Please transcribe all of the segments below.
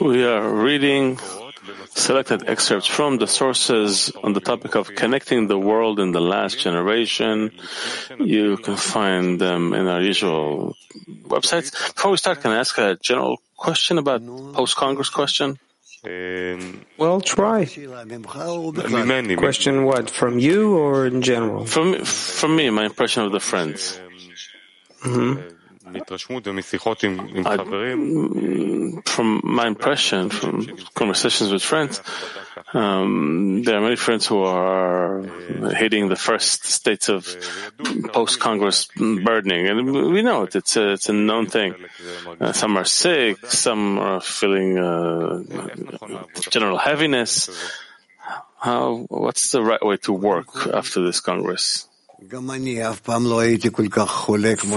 We are reading selected excerpts from the sources on the topic of connecting the world in the last generation. You can find them in our usual websites. Before we start, can I ask a general question about post-Congress question? Well, try. Question what, from you or in general? From, from me, my impression of the friends. Mm-hmm. I, from my impression, from conversations with friends, um, there are many friends who are hitting the first states of post-Congress burdening, and we know it. It's a, it's a known thing. Uh, some are sick, some are feeling uh, general heaviness. How? What's the right way to work after this Congress?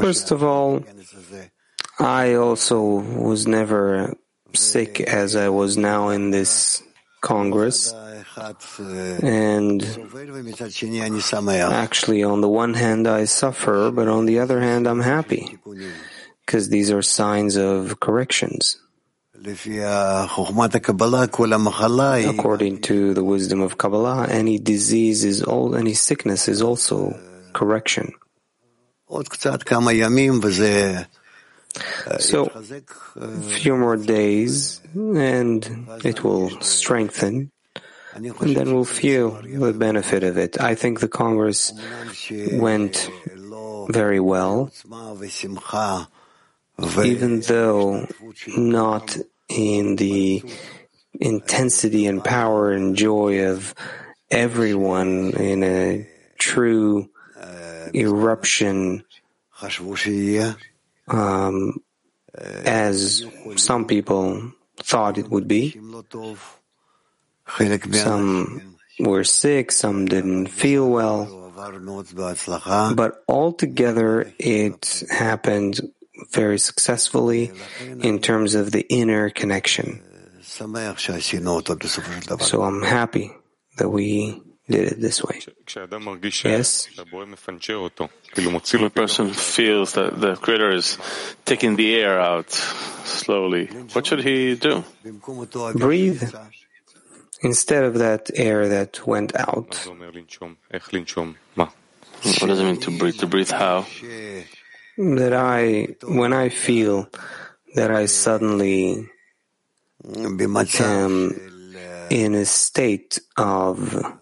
First of all, I also was never sick as I was now in this Congress. And actually, on the one hand, I suffer, but on the other hand, I'm happy because these are signs of corrections. According to the wisdom of Kabbalah, any disease is all, any sickness is also correction. So, a few more days, and it will strengthen, and then we'll feel the benefit of it. I think the Congress went very well, even though not in the intensity and power and joy of everyone in a true eruption um, as some people thought it would be. Some were sick, some didn't feel well, but altogether it happened very successfully in terms of the inner connection. So I'm happy that we did it this way. Yes? When a person feels that the Creator is taking the air out slowly, what should he do? Breathe instead of that air that went out. What does it mean to breathe? To breathe how? That I, when I feel that I suddenly am in a state of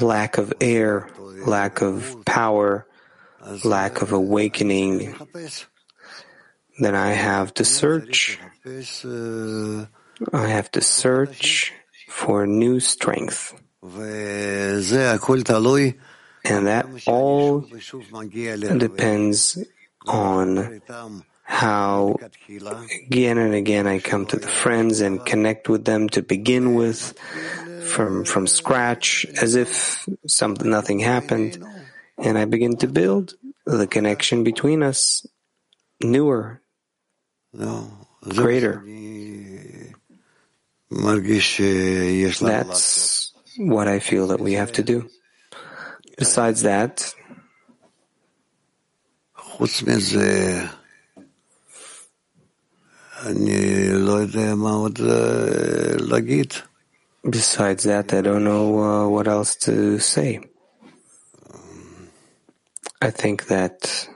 lack of air, lack of power, lack of awakening, then I have to search. I have to search for new strength. And that all depends on how again and again I come to the friends and connect with them to begin with from from scratch as if something nothing happened. And I begin to build the connection between us newer greater. That's what I feel that we have to do. Besides that Besides that, I don't know uh, what else to say. I think that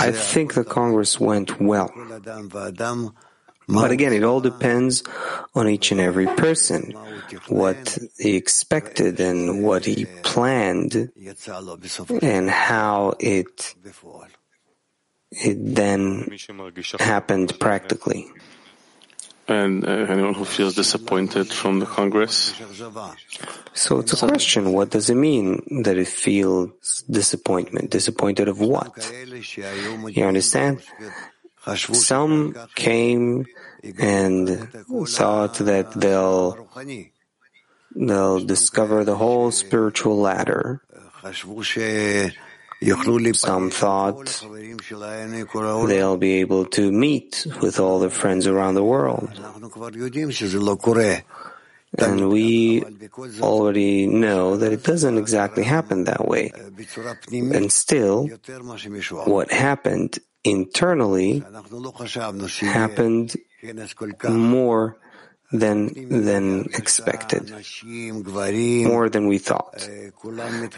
I think the Congress went well. But again, it all depends on each and every person, what he expected and what he planned, and how it it then happened practically. And uh, anyone who feels disappointed from the Congress? So it's a question. What does it mean that it feels disappointment? Disappointed of what? You understand? Some came and thought that they'll they'll discover the whole spiritual ladder. Some thought they'll be able to meet with all their friends around the world. And we already know that it doesn't exactly happen that way. And still, what happened internally happened more than than expected, more than we thought.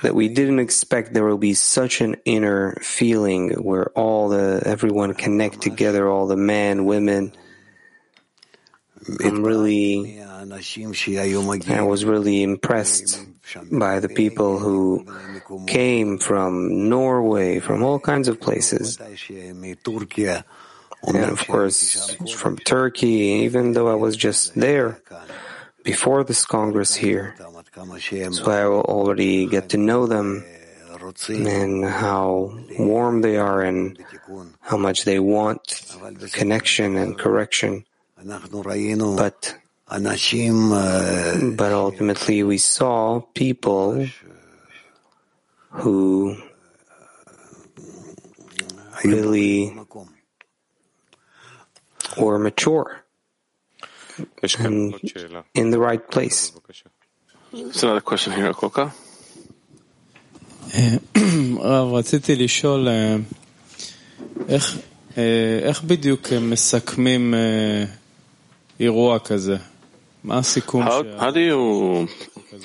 That we didn't expect there will be such an inner feeling where all the everyone connect together, all the men, women. I'm really, I was really impressed by the people who came from Norway, from all kinds of places. And of course, from Turkey, even though I was just there before this Congress here. So I will already get to know them and how warm they are and how much they want connection and correction. But, but ultimately we saw people who really or mature and in the right place. There's another question here, Koka. הרב, רציתי לשאול איך, איך בדיוק מסכמים אירוע כזה? How, how do you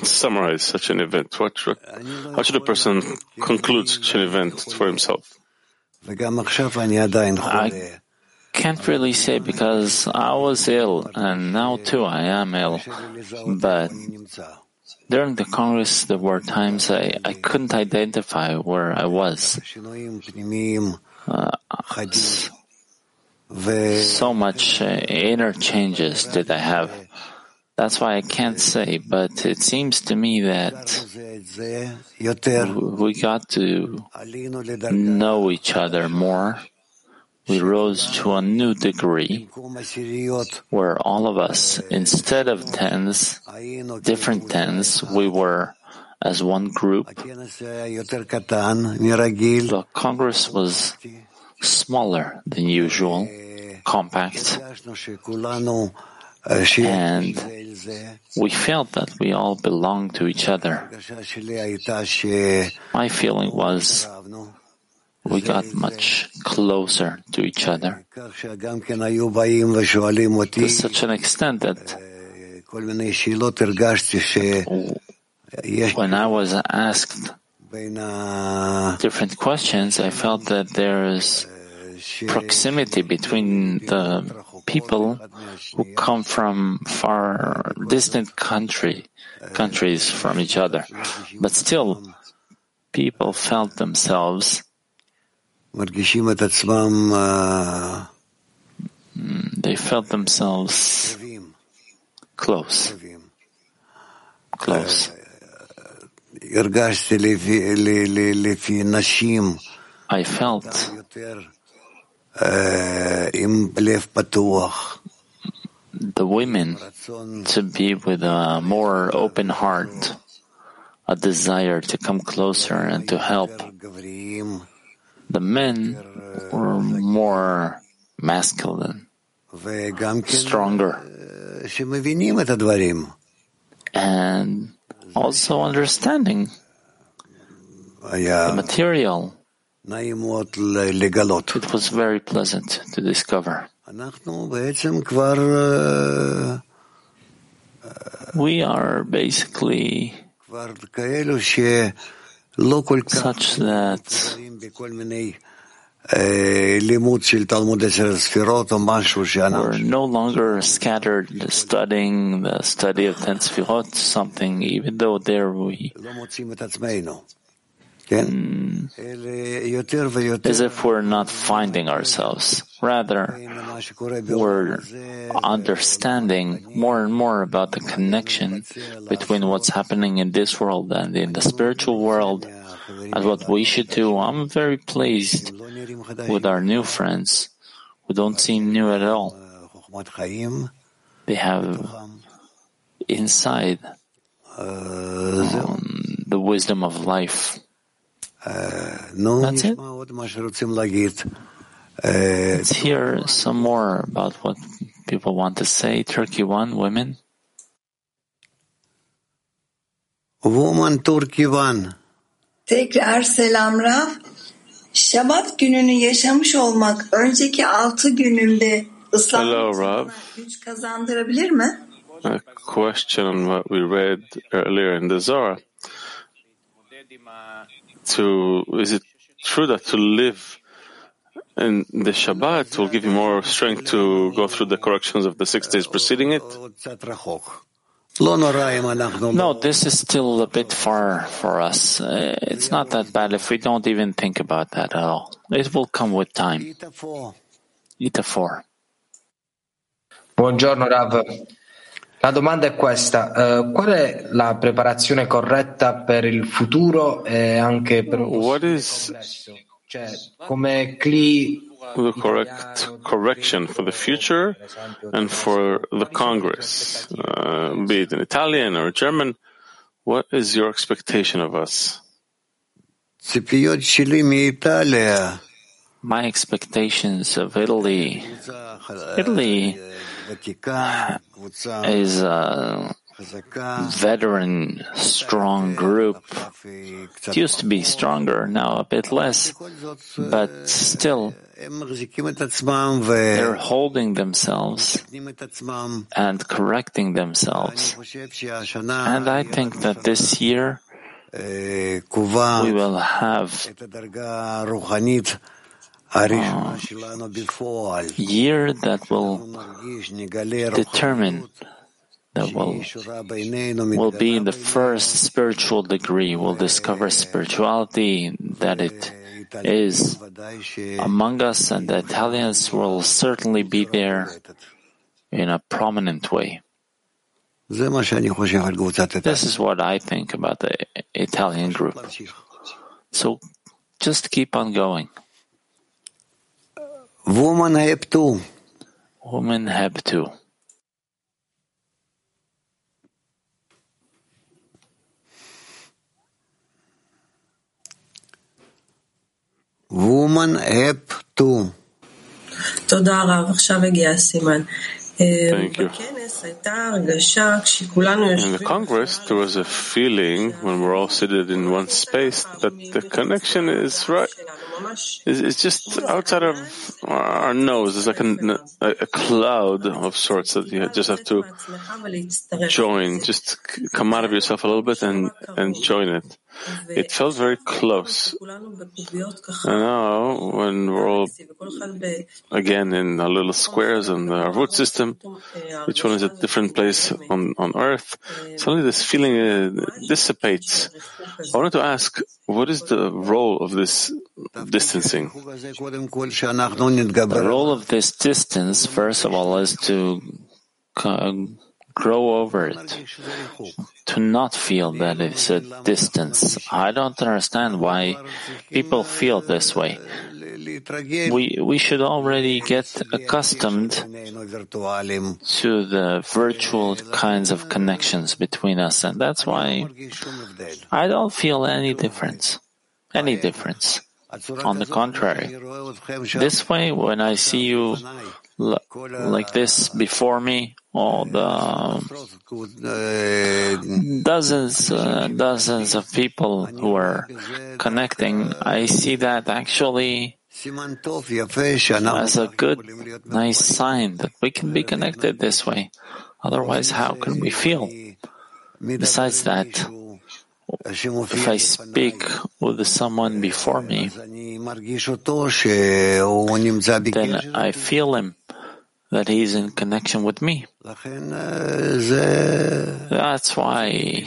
summarize such an event? What, what, how should a person conclude such an event for himself? I can't really say because I was ill and now too I am ill. But during the Congress, there were times I, I couldn't identify where I was. Uh, so much uh, inner changes did I have. That's why I can't say, but it seems to me that we got to know each other more. We rose to a new degree where all of us, instead of tens, different tens, we were as one group. The Congress was smaller than usual, compact, and we felt that we all belonged to each other. My feeling was we got much closer to each other to such an extent that when I was asked different questions, I felt that there is proximity between the people who come from far distant country countries from each other. But still, people felt themselves mm, they felt themselves close. Close. I felt the women to be with a more open heart, a desire to come closer and to help. The men were more masculine, stronger, and also understanding the material. It was very pleasant to discover. We are basically such that we're no longer scattered studying the study of ten sfirot, something, even though there we as if we're not finding ourselves. Rather, we're understanding more and more about the connection between what's happening in this world and in the spiritual world and what we should do. I'm very pleased with our new friends who don't seem new at all. They have inside um, the wisdom of life. That's it. Let's hear some more about what people want to say. Turkey one, women. Woman Turkivan. Tekrar selam Rav. Şabat gününü yaşamış olmak önceki altı gününde ıslanmak güç kazandırabilir mi? A question on what we read earlier in the Zohar. To is it true that to live in the Shabbat will give you more strength to go through the corrections of the six days preceding it? No, this is still a bit far for us. Uh, it's not that bad if we don't even think about that at all. It will come with time. Ita 4. Buongiorno Rav. La domanda è questa, uh, qual è la preparazione corretta per il futuro e anche per un What is Cioè, come CLI the correct correction for the future and for the Congress, uh, be it in Italian or German. What is your expectation of us? My expectations of Italy, Italy is a veteran, strong group. It used to be stronger, now a bit less, but still they're holding themselves and correcting themselves. And I think that this year we will have a year that will determine that will, will be in the first spiritual degree, will discover spirituality, that it is among us, and the Italians will certainly be there in a prominent way. This is what I think about the Italian group. So just keep on going. Woman have to. Women have to. Woman have to. תודה רב, עכשיו הגיע הסימן. Thank you. In the Congress, there was a feeling when we're all seated in one space that the connection is right. It's just outside of our nose. It's like a, a cloud of sorts that you just have to join. Just come out of yourself a little bit and, and join it. It felt very close. And now, when we're all again in our little squares and our root system, each one is a different place on, on earth, suddenly this feeling uh, dissipates. I wanted to ask, what is the role of this distancing? The role of this distance, first of all, is to grow over it, to not feel that it's a distance. I don't understand why people feel this way. We, we should already get accustomed to the virtual kinds of connections between us, and that's why I don't feel any difference. Any difference. On the contrary, this way, when I see you like this before me, all the dozens, uh, dozens of people who are connecting, I see that actually as a good, nice sign that we can be connected this way. Otherwise, how can we feel? Besides that, if I speak with someone before me, then I feel him that he's in connection with me. That's why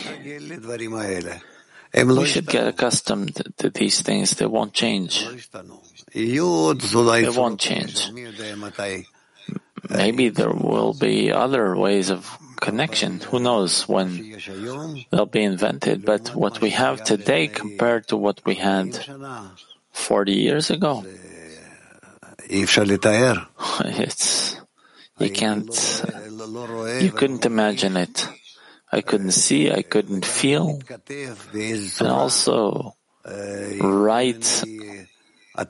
we should get accustomed to these things. They won't change. They won't change. Maybe there will be other ways of connection. Who knows when they'll be invented? But what we have today compared to what we had 40 years ago, it's, you can't, you couldn't imagine it. I couldn't see, I couldn't feel, and also write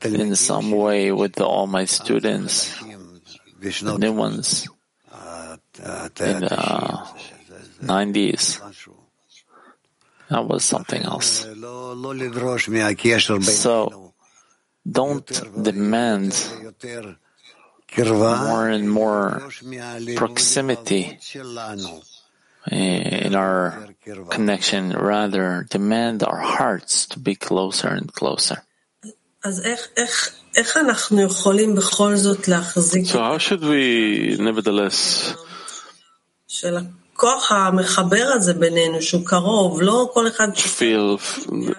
in some way with all my students, the new ones in the 90s. That was something else. So don't demand more and more proximity eh, in our connection, rather demand our hearts to be closer and closer. So how should we nevertheless feel mm,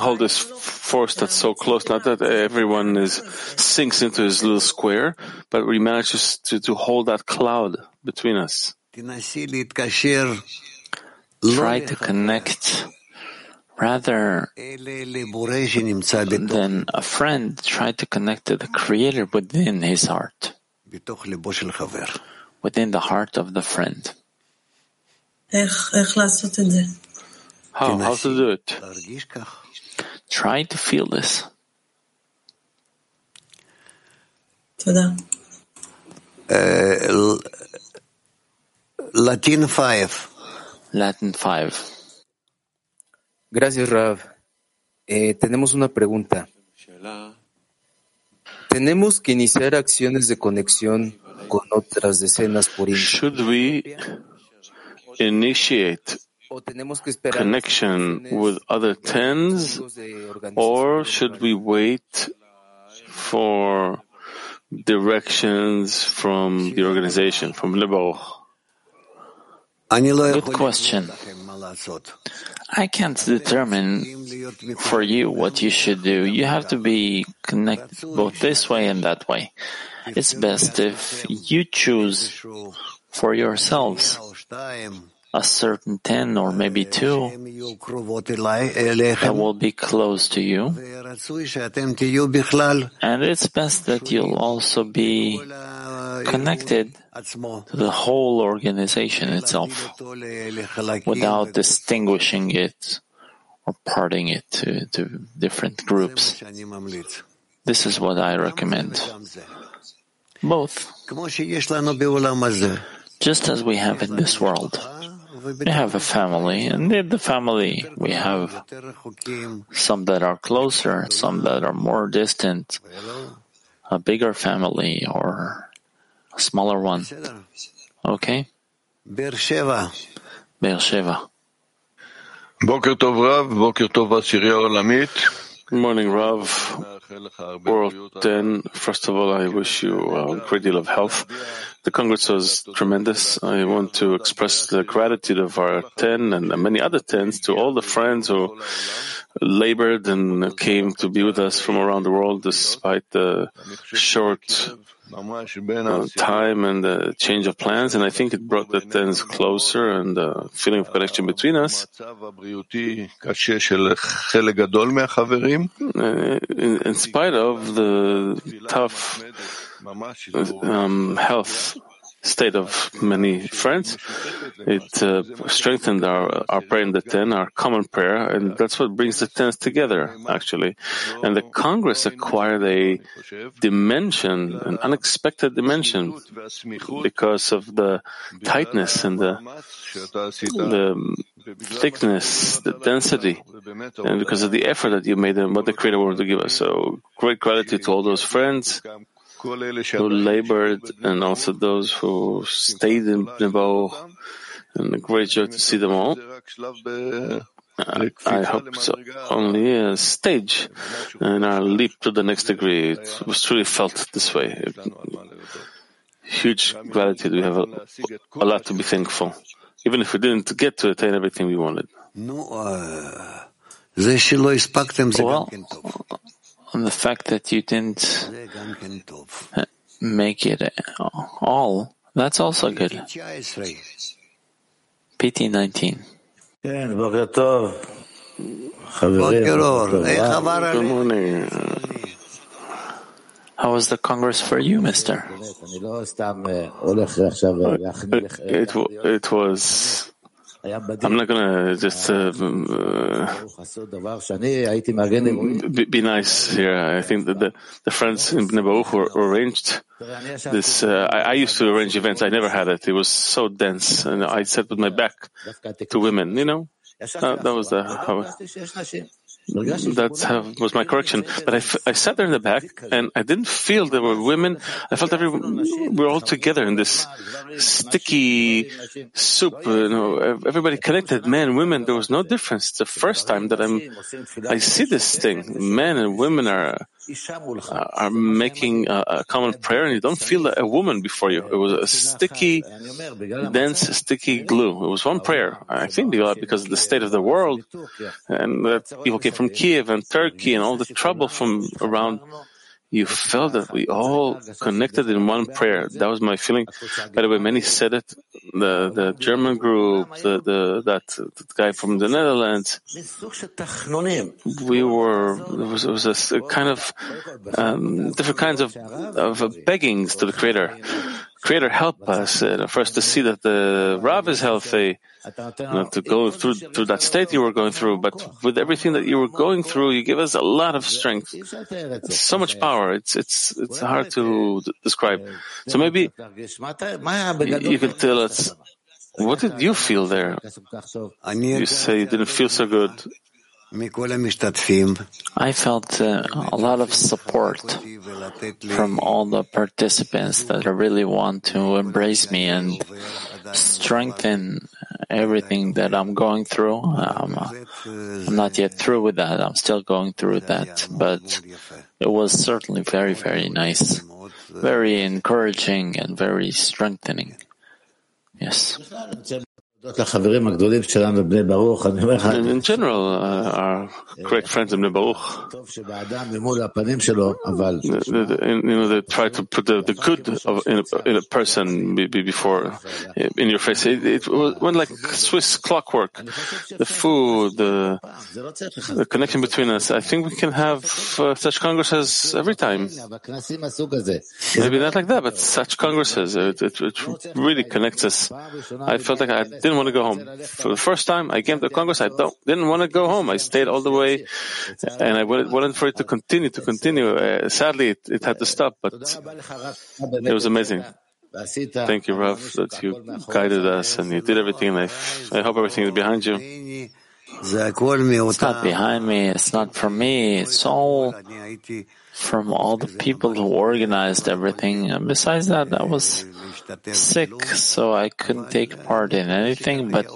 hold this force that's so close, not that everyone is sinks into his little square, but we manage to, to hold that cloud between us. Try to connect rather than a friend, try to connect to the Creator within his heart, within the heart of the friend. How? How to do it? Try to feel this. Uh, Latin 5. Latin 5. Gracias, Rav. Eh, tenemos una pregunta. ¿Tenemos que iniciar acciones de conexión con otras decenas por Should we initiate connection with other tens, or should we wait for directions from the organization, from Libo? Good question. I can't determine for you what you should do. You have to be connected both this way and that way. It's best if you choose for yourselves a certain ten or maybe two that will be close to you. And it's best that you'll also be connected to the whole organization itself without distinguishing it or parting it to, to different groups. This is what I recommend. Both. Just as we have in this world. We have a family, and in the family we have some that are closer, some that are more distant, a bigger family or a smaller one. Okay? Beersheva. Beersheva. Boker Tov Rav, Boker Tov Olamit. Good morning, Rav. World 10, first of all, I wish you a great deal of health. The Congress was tremendous. I want to express the gratitude of our 10 and many other 10s to all the friends who labored and came to be with us from around the world despite the short uh, time and the change of plans, and I think it brought the tens closer and the feeling of connection between us. Uh, in, in spite of the tough um, health state of many friends. It uh, strengthened our, our prayer in the ten, our common prayer, and that's what brings the tens together, actually. And the Congress acquired a dimension, an unexpected dimension, because of the tightness and the, the thickness, the density, and because of the effort that you made and what the Creator wanted to give us. So great gratitude to all those friends who labored and also those who stayed in Nebo, and a great joy to see them all. I, I hope it's only a stage in our leap to the next degree. It was truly felt this way. Huge gratitude. We have a, a lot to be thankful, even if we didn't get to attain everything we wanted. Well, on the fact that you didn't make it all, that's also good. PT 19. Good morning. How was the Congress for you, mister? It, it was I'm not going to just uh, be, be, nice here. I think that the, the friends in Bnei who arranged this. Uh, I, I, used to arrange events. I never had it. It was so dense, and I sat with my back to women. You know, Uh, that was the how, that uh, was my correction. But I, I sat there in the back and I didn't feel there were women. I felt everyone we were all together in this sticky soup. You know, everybody connected, men, women. There was no difference. It's the first time that I'm I see this thing. Men and women are are uh, making a, a common prayer, and you don't feel a woman before you. It was a sticky, dense, sticky glue. It was one prayer. I think because of the state of the world, and that people came from Kiev and Turkey and all the trouble from around you felt that we all connected in one prayer. That was my feeling. By the way, many said it. The the German group, the the that the guy from the Netherlands. We were it was, was a kind of um, different kinds of of beggings to the Creator. Creator, help us uh, first to see that the Rav is healthy, not to go through through that state you were going through, but with everything that you were going through, you give us a lot of strength, so much power. It's it's it's hard to describe. So maybe you can tell us what did you feel there? You say you didn't feel so good. I felt uh, a lot of support from all the participants that really want to embrace me and strengthen everything that I'm going through. Um, I'm not yet through with that. I'm still going through that, but it was certainly very, very nice, very encouraging and very strengthening. Yes. In general, uh, our great friends in Baruch, you know, they try to put the, the good of, in, a, in a person before in your face. It, it went like Swiss clockwork. The food, the, the connection between us. I think we can have uh, such congresses every time. Maybe not like that, but such congresses. It, it, it really connects us. I felt like I didn't didn't want to go home. For the first time I came to Congress, I didn't want to go home. I stayed all the way, and I wanted for it to continue, to continue. Uh, sadly, it, it, had to stop, but it was amazing. Thank you, Rav, that you guided us and you did everything, I, I hope everything is behind you. It's not behind me, it's not from me, it's all from all the people who organized everything. And besides that, I was sick, so I couldn't take part in anything, but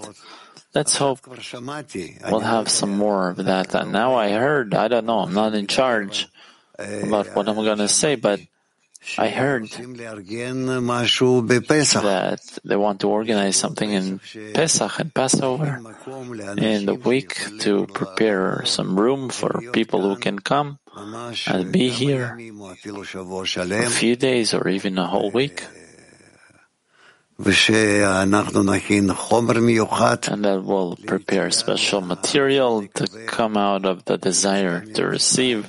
let's hope we'll have some more of that. And now I heard, I don't know, I'm not in charge about what I'm going to say, but I heard that they want to organize something in Pesach and Passover in the week to prepare some room for people who can come and be here a few days or even a whole week. And that will prepare special material to come out of the desire to receive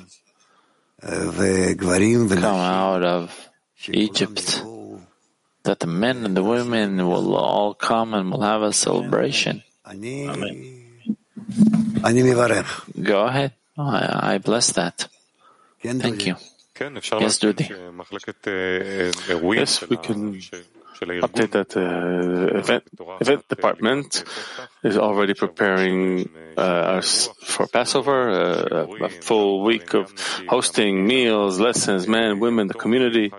come out of Egypt, that the men and the women will all come and will have a celebration. Amen. Go ahead. I, I bless that. Thank you. Yes, Dudi. Yes, we can update that the event, event department is already preparing uh, us for Passover, uh, a full week of hosting meals, lessons, men, women, the community.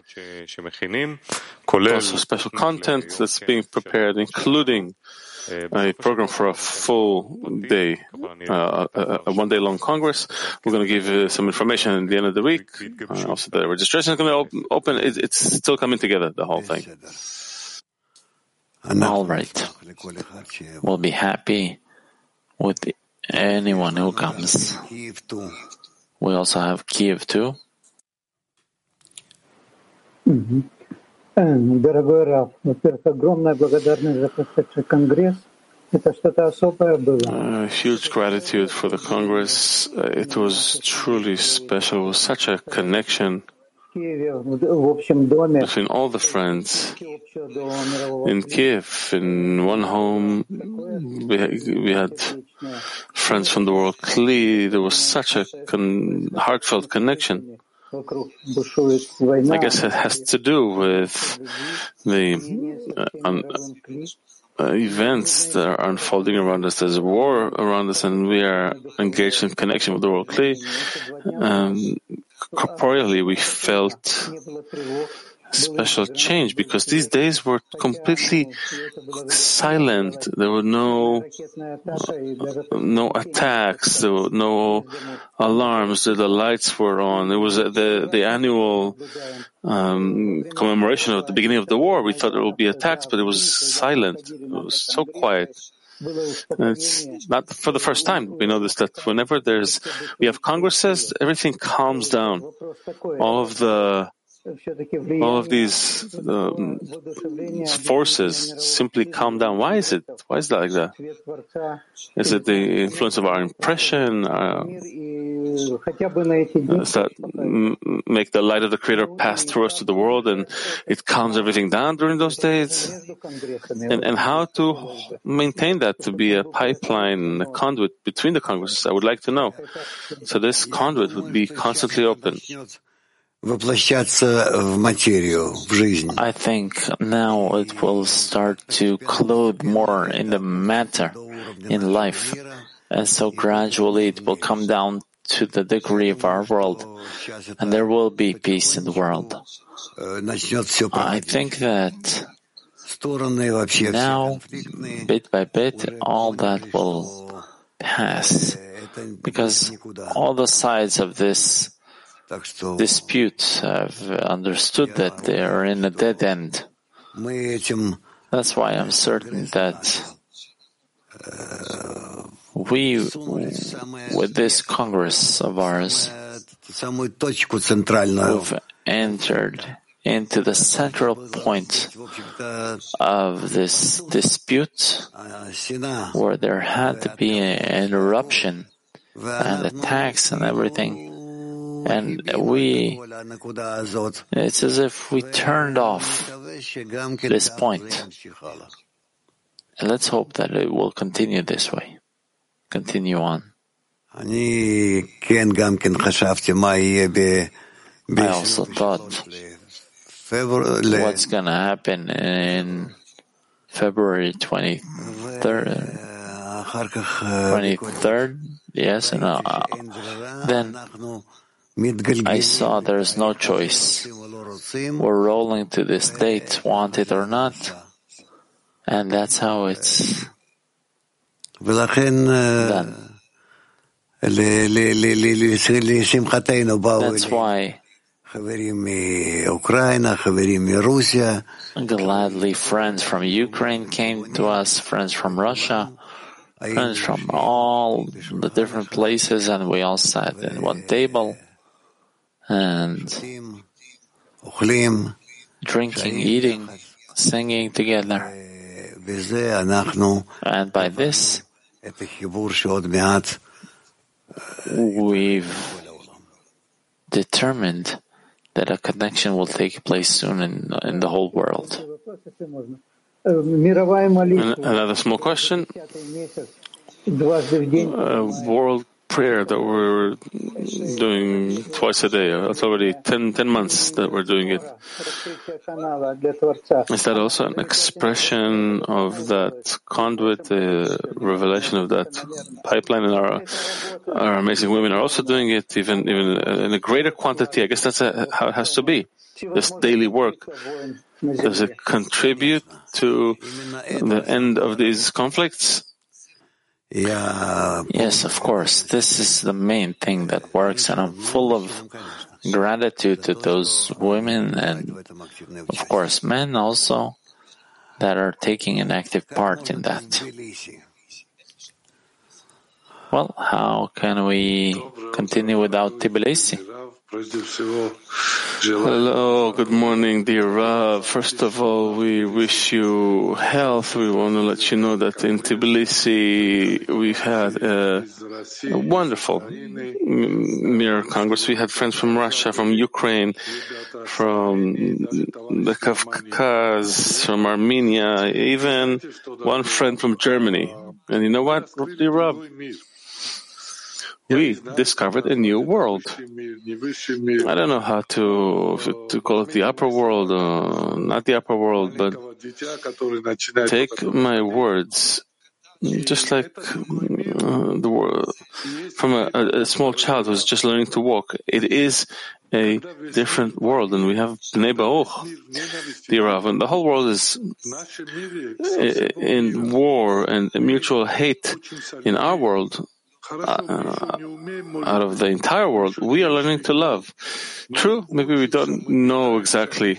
Also special content that's being prepared, including a program for a full day, uh, a, a, one day long Congress. We're going to give uh, some information at the end of the week. Uh, also, the registration is going to open. It, it's still coming together, the whole thing. All right. We'll be happy with anyone who comes. We also have Kiev too. Дорогой Раф, во-первых, огромная благодарность за прошедший конгресс. Это что-то особое было. Uh, huge gratitude for the Congress. Uh, it was truly special. It was such a connection between all the friends in Kiev, in one home, we had, we had friends from the world. Clearly, there was such a con- heartfelt connection. I guess it has to do with the uh, un- uh, events that are unfolding around us. There's a war around us, and we are engaged in connection with the world. Clearly, um, corporeally, we felt special change because these days were completely silent. There were no no attacks. There were no alarms. The lights were on. It was the the annual um, commemoration of the beginning of the war. We thought there would be attacks, but it was silent. It was so quiet. And it's not for the first time. We notice that whenever there's we have congresses, everything calms down. All of the all of these um, forces simply calm down. Why is it? Why is that like that? Is it the influence of our impression? Uh, does that make the light of the Creator pass through us to the world and it calms everything down during those days? And, and how to maintain that to be a pipeline, a conduit between the congresses? I would like to know. So this conduit would be constantly open. I think now it will start to clothe more in the matter, in life. And so gradually it will come down to the degree of our world, and there will be peace in the world. I think that now, bit by bit, all that will pass, because all the sides of this dispute have understood that they are in a dead end. That's why I'm certain that we, with this Congress of ours, have entered into the central point of this dispute where there had to be an eruption and attacks and everything. And we, it's as if we turned off this point. And let's hope that it will continue this way. Continue on. I also thought what's going to happen in February 23rd, 23rd yes, and uh, then I saw there's no choice. We're rolling to this date, want it or not. And that's how it's done. That's why gladly friends from Ukraine came to us, friends from Russia, friends from all the different places, and we all sat in one table and drinking, eating, singing together. And by this, we've determined that a connection will take place soon in, in the whole world. Another small question. Uh, world prayer that we're doing twice a day. That's already 10, 10 months that we're doing it. Is that also an expression of that conduit, the revelation of that pipeline? And our, our amazing women are also doing it, even, even in a greater quantity. I guess that's a, how it has to be. This daily work. Does it contribute to the end of these conflicts? Yes, of course. This is the main thing that works, and I'm full of gratitude to those women and, of course, men also that are taking an active part in that. Well, how can we continue without Tbilisi? Hello, good morning, dear Rav. First of all, we wish you health. We want to let you know that in Tbilisi we've had a, a wonderful Mirror Congress. We had friends from Russia, from Ukraine, from the Caucasus, from Armenia, even one friend from Germany. And you know what, dear Rav? We discovered a new world. I don't know how to to call it the upper world, uh, not the upper world, but take my words just like uh, the world from a, a, small child who's just learning to walk. It is a different world, and we have Bnei Baruch, the Rav, and the whole world is in war and mutual hate. In our world, uh, out of the entire world, we are learning to love. True, maybe we don't know exactly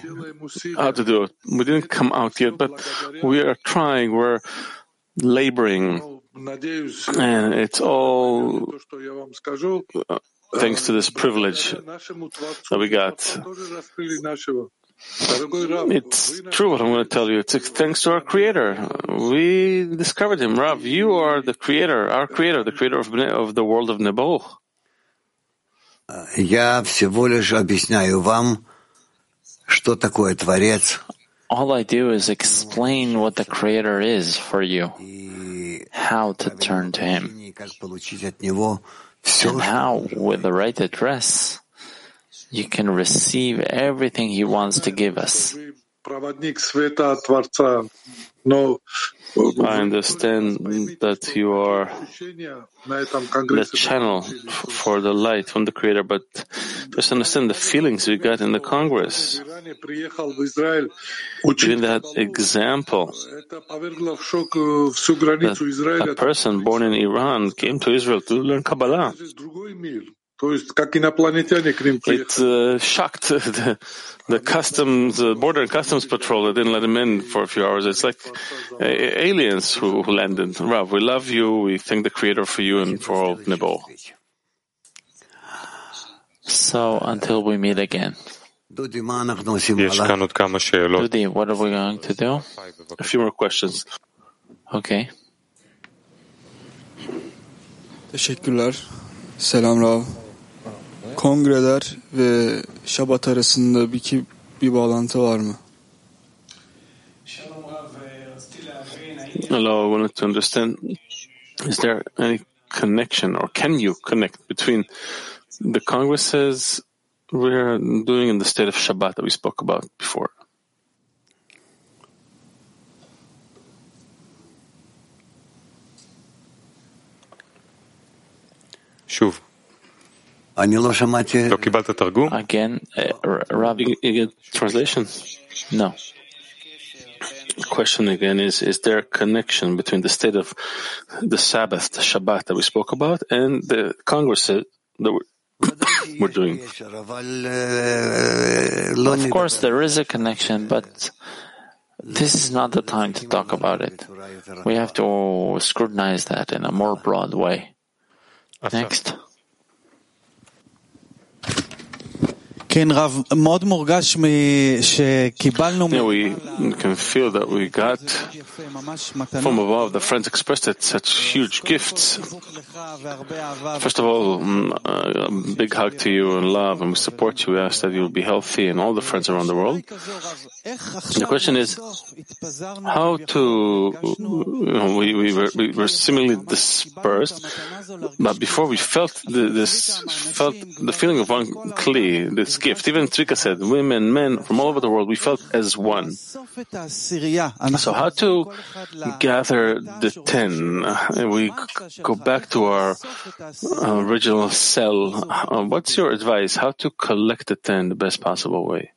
how to do it. We didn't come out yet, but we are trying. We're laboring, and it's all uh, thanks to this privilege that we got. It's true what I'm going to tell you. It's thanks to our Creator. We discovered Him. Rav, you are the Creator, our Creator, the Creator of, of the world of Nebo. Я всего лишь объясняю вам, что такое Творец. All I do is explain what the Creator is for you, how to turn to Him, and how, with the right address, you can receive everything He wants to give us. I understand that you are the channel for the light from the Creator, but just understand the feelings you got in the Congress. Giving that example, that a person born in Iran came to Israel to learn Kabbalah. It uh, shocked the, the customs, the border and customs patrol that didn't let him in for a few hours. It's like uh, aliens who, who, landed. Rav, we love you. We thank the Creator for you and for all Nebo. So until we meet again. Dudi, what are we going to do? A few more questions. Okay. Teşekkürler. Selam Rav Kongreler ve Şabat arasında bir, bir bağlantı var mı? Hello, I wanted to understand, is there any connection or can you connect between the congresses we're doing in the state of Shabbat that we spoke about before? שוב, Again, uh, Rabbi, you get translation? No. Question again is, is there a connection between the state of the Sabbath, the Shabbat that we spoke about, and the Congress that we're, we're doing? Of course, there is a connection, but this is not the time to talk about it. We have to scrutinize that in a more broad way. Next. Yeah, we can feel that we got from above. The friends expressed it such huge gifts. First of all, mm, a big hug to you and love, and we support you. We ask that you will be healthy and all the friends around the world. The question is how to. You know, we, we, were, we were seemingly dispersed, but before we felt the, this, felt the feeling of one kli, this gift. Even Trika said, women, men from all over the world, we felt as one. So how to gather the ten? We go back to our original cell. Uh, what's your advice? How to collect the ten the best possible way?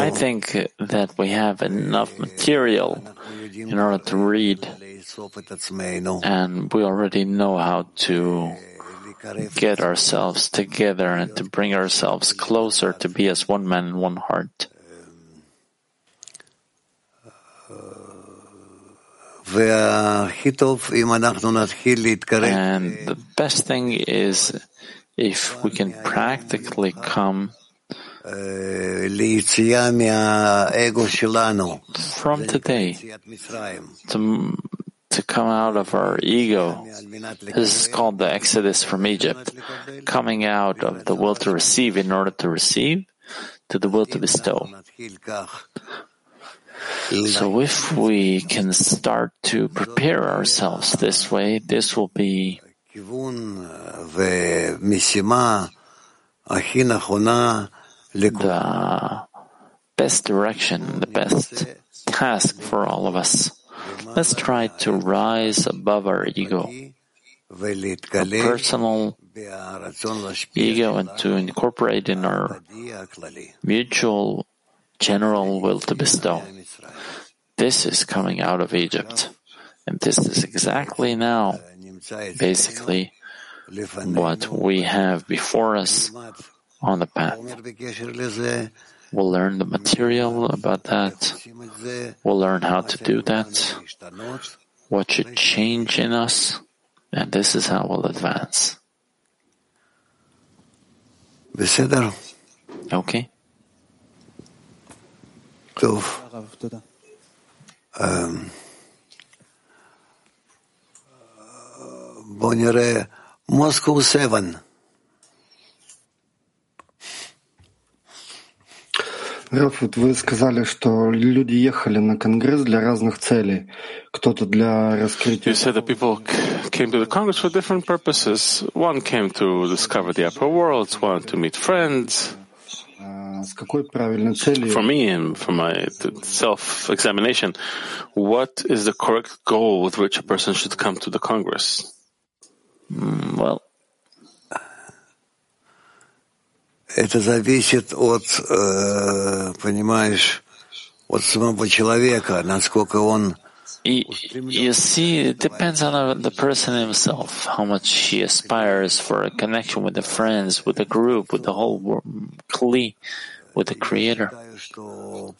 I think that we have enough material in order to read and we already know how to get ourselves together and to bring ourselves closer to be as one man and one heart. And the best thing is if we can practically come from today to to come out of our ego. This is called the exodus from Egypt, coming out of the will to receive in order to receive to the will to bestow. So if we can start to prepare ourselves this way, this will be the best direction, the best task for all of us. Let's try to rise above our ego, our personal ego, and to incorporate in our mutual general will to bestow. This is coming out of Egypt. And this is exactly now, basically, what we have before us on the path. We'll learn the material about that. We'll learn how to do that, what should change in us, and this is how we'll advance. Okay. Um, Moscow 7. Раф, вот вы сказали, что люди ехали на Конгресс для разных целей. Кто-то для раскрытия... You said that people came to the Congress for different purposes. One came to discover the upper worlds, one to meet friends. С какой правильной целью? For me and for my self-examination, what is the correct goal with which a person should come to the Congress? Mm, well, это зависит от, понимаешь, от самого человека, насколько он you see, it depends on the person himself, how much he aspires for a connection with the friends, with the group, with the whole Kli, with the Creator.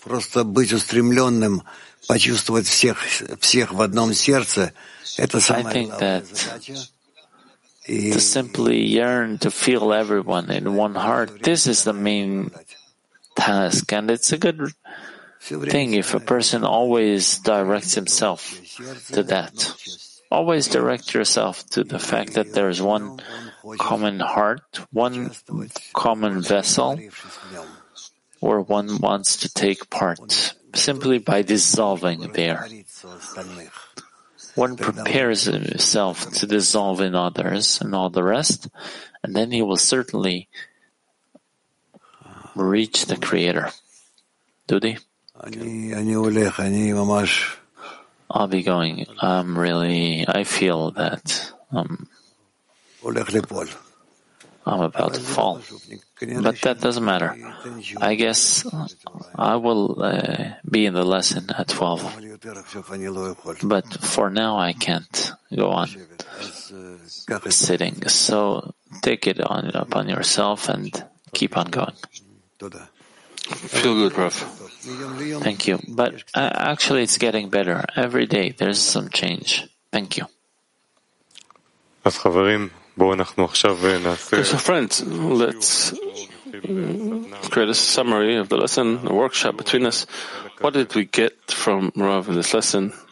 Просто быть устремленным, почувствовать всех, всех в одном сердце, это самое главное задача. Eh, to simply yearn to feel everyone in one heart, this is the main task, and it's a good thing if a person always directs himself to that. Always direct yourself to the fact that there is one common heart, one common vessel, where one wants to take part, simply by dissolving there. One prepares himself to dissolve in others and all the rest, and then he will certainly reach the Creator. Do they? I'll be going. I'm really, I feel that um, I'm about to fall. But that doesn't matter. I guess I will uh, be in the lesson at 12. But for now, I can't go on sitting. So take it on upon yourself and keep on going. Feel good, Rav. Thank you. But uh, actually, it's getting better. Every day, there's some change. Thank you. So friends, let's create a summary of the lesson, a workshop between us. What did we get from Rav in this lesson?